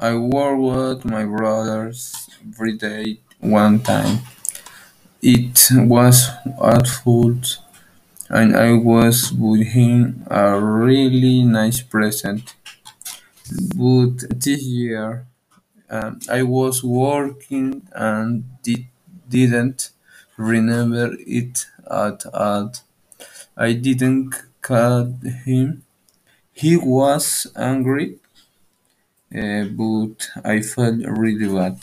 I worked with my brother's birthday one time. It was awful and I was with him a really nice present. But this year um, I was working and did, didn't remember it at all. I didn't call him. He was angry, Uh, but I felt really bad.